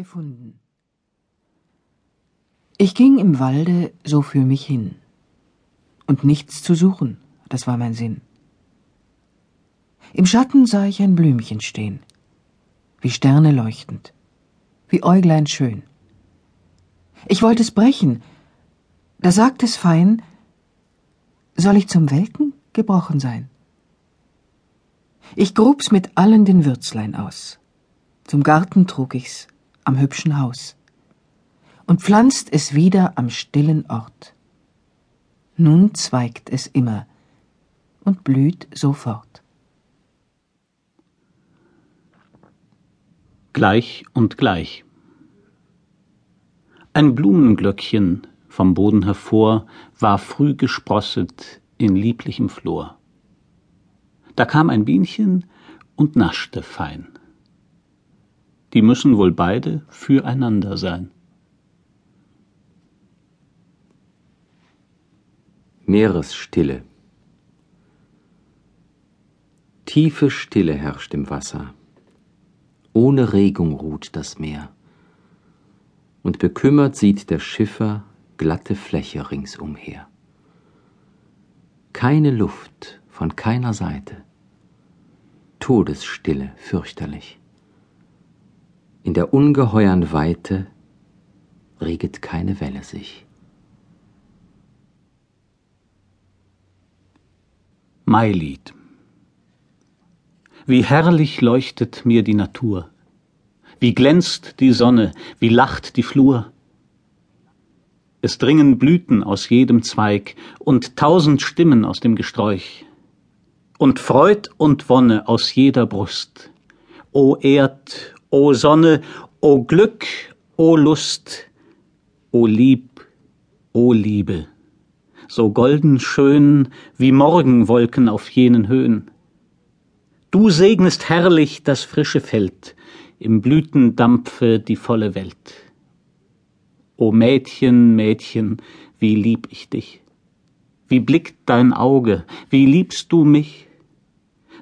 gefunden. Ich ging im Walde so für mich hin. Und nichts zu suchen, das war mein Sinn. Im Schatten sah ich ein Blümchen stehen, wie Sterne leuchtend, wie Äuglein schön. Ich wollte es brechen, da sagt es fein, soll ich zum Welken gebrochen sein? Ich grub's mit allen den Würzlein aus. Zum Garten trug ich's am hübschen Haus und pflanzt es wieder am stillen Ort. Nun zweigt es immer und blüht sofort. Gleich und gleich. Ein Blumenglöckchen vom Boden hervor war früh gesprosset in lieblichem Flor. Da kam ein Bienchen und naschte fein. Die müssen wohl beide füreinander sein. Meeresstille. Tiefe Stille herrscht im Wasser. Ohne Regung ruht das Meer. Und bekümmert sieht der Schiffer glatte Fläche ringsumher. Keine Luft von keiner Seite. Todesstille fürchterlich. In der ungeheuern Weite reget keine Welle sich. Mailied Wie herrlich leuchtet mir die Natur, wie glänzt die Sonne, wie lacht die Flur. Es dringen Blüten aus jedem Zweig und tausend Stimmen aus dem Gesträuch. Und Freud und Wonne aus jeder Brust. O Erd, o Sonne, o Glück, o Lust, o Lieb, o Liebe, so golden schön wie Morgenwolken auf jenen Höhen. Du segnest herrlich das frische Feld, im Blütendampfe die volle Welt. O Mädchen, Mädchen, wie lieb ich dich. Wie blickt dein Auge, wie liebst du mich?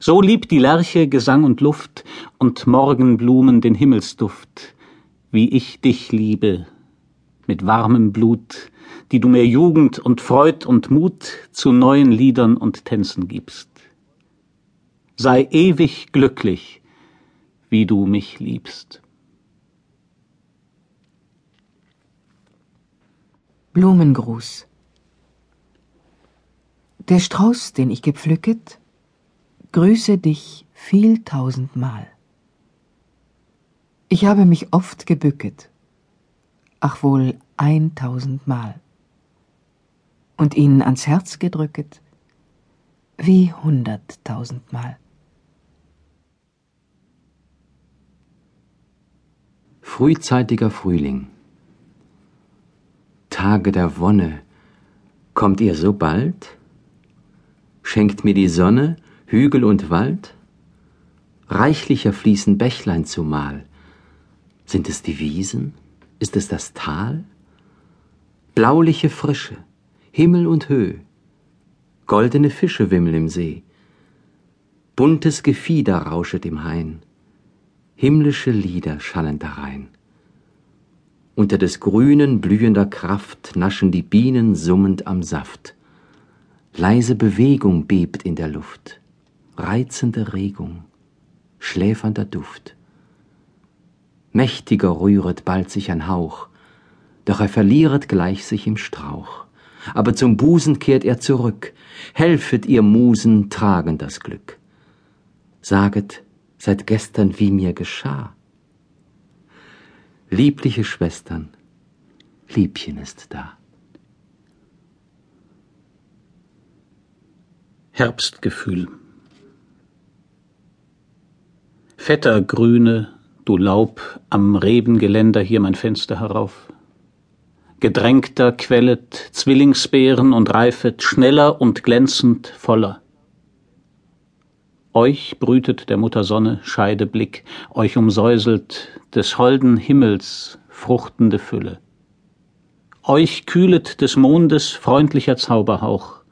So liebt die Lerche Gesang und Luft und Morgenblumen den Himmelsduft, wie ich dich liebe, mit warmem Blut, die du mir Jugend und Freud und Mut zu neuen Liedern und Tänzen gibst. Sei ewig glücklich, wie du mich liebst. Blumengruß Der Strauß, den ich gepflücket, grüße dich viel tausendmal. Ich habe mich oft gebücket, ach wohl eintausendmal, und ihn ans Herz gedrücket, wie hunderttausendmal. Frühzeitiger Frühling. Tage der Wonne, kommt ihr so bald? Schenkt mir die Sonne Hügel und Wald? Reichlicher fließen Bächlein zumal. Sind es die Wiesen? Ist es das Tal? Blauliche Frische, Himmel und Höh, goldene Fische wimmeln im See, buntes Gefieder rauschet im Hain, himmlische Lieder schallen darein. Unter des grünen blühender Kraft naschen die Bienen summend am Saft. Leise Bewegung bebt in der Luft reizende Regung, schläfernder Duft. Mächtiger rühret bald sich ein Hauch, doch er verlieret gleich sich im Strauch. Aber zum Busen kehrt er zurück, helfet ihr Musen tragen das Glück. Saget, seit gestern wie mir geschah. Liebliche Schwestern, Liebchen ist da. Herbstgefühl Fetter Grüne, du Laub am Rebengeländer hier mein Fenster herauf. Gedrängter quellet Zwillingsbeeren und reifet schneller und glänzend voller. Euch brütet der Mutter Sonne Scheideblick, euch umsäuselt des holden Himmels fruchtende Fülle. Euch kühlet des Mondes freundlicher Zauberhauch,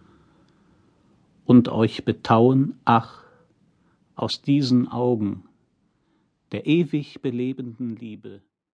und euch betauen, ach, aus diesen Augen der ewig belebenden Liebe.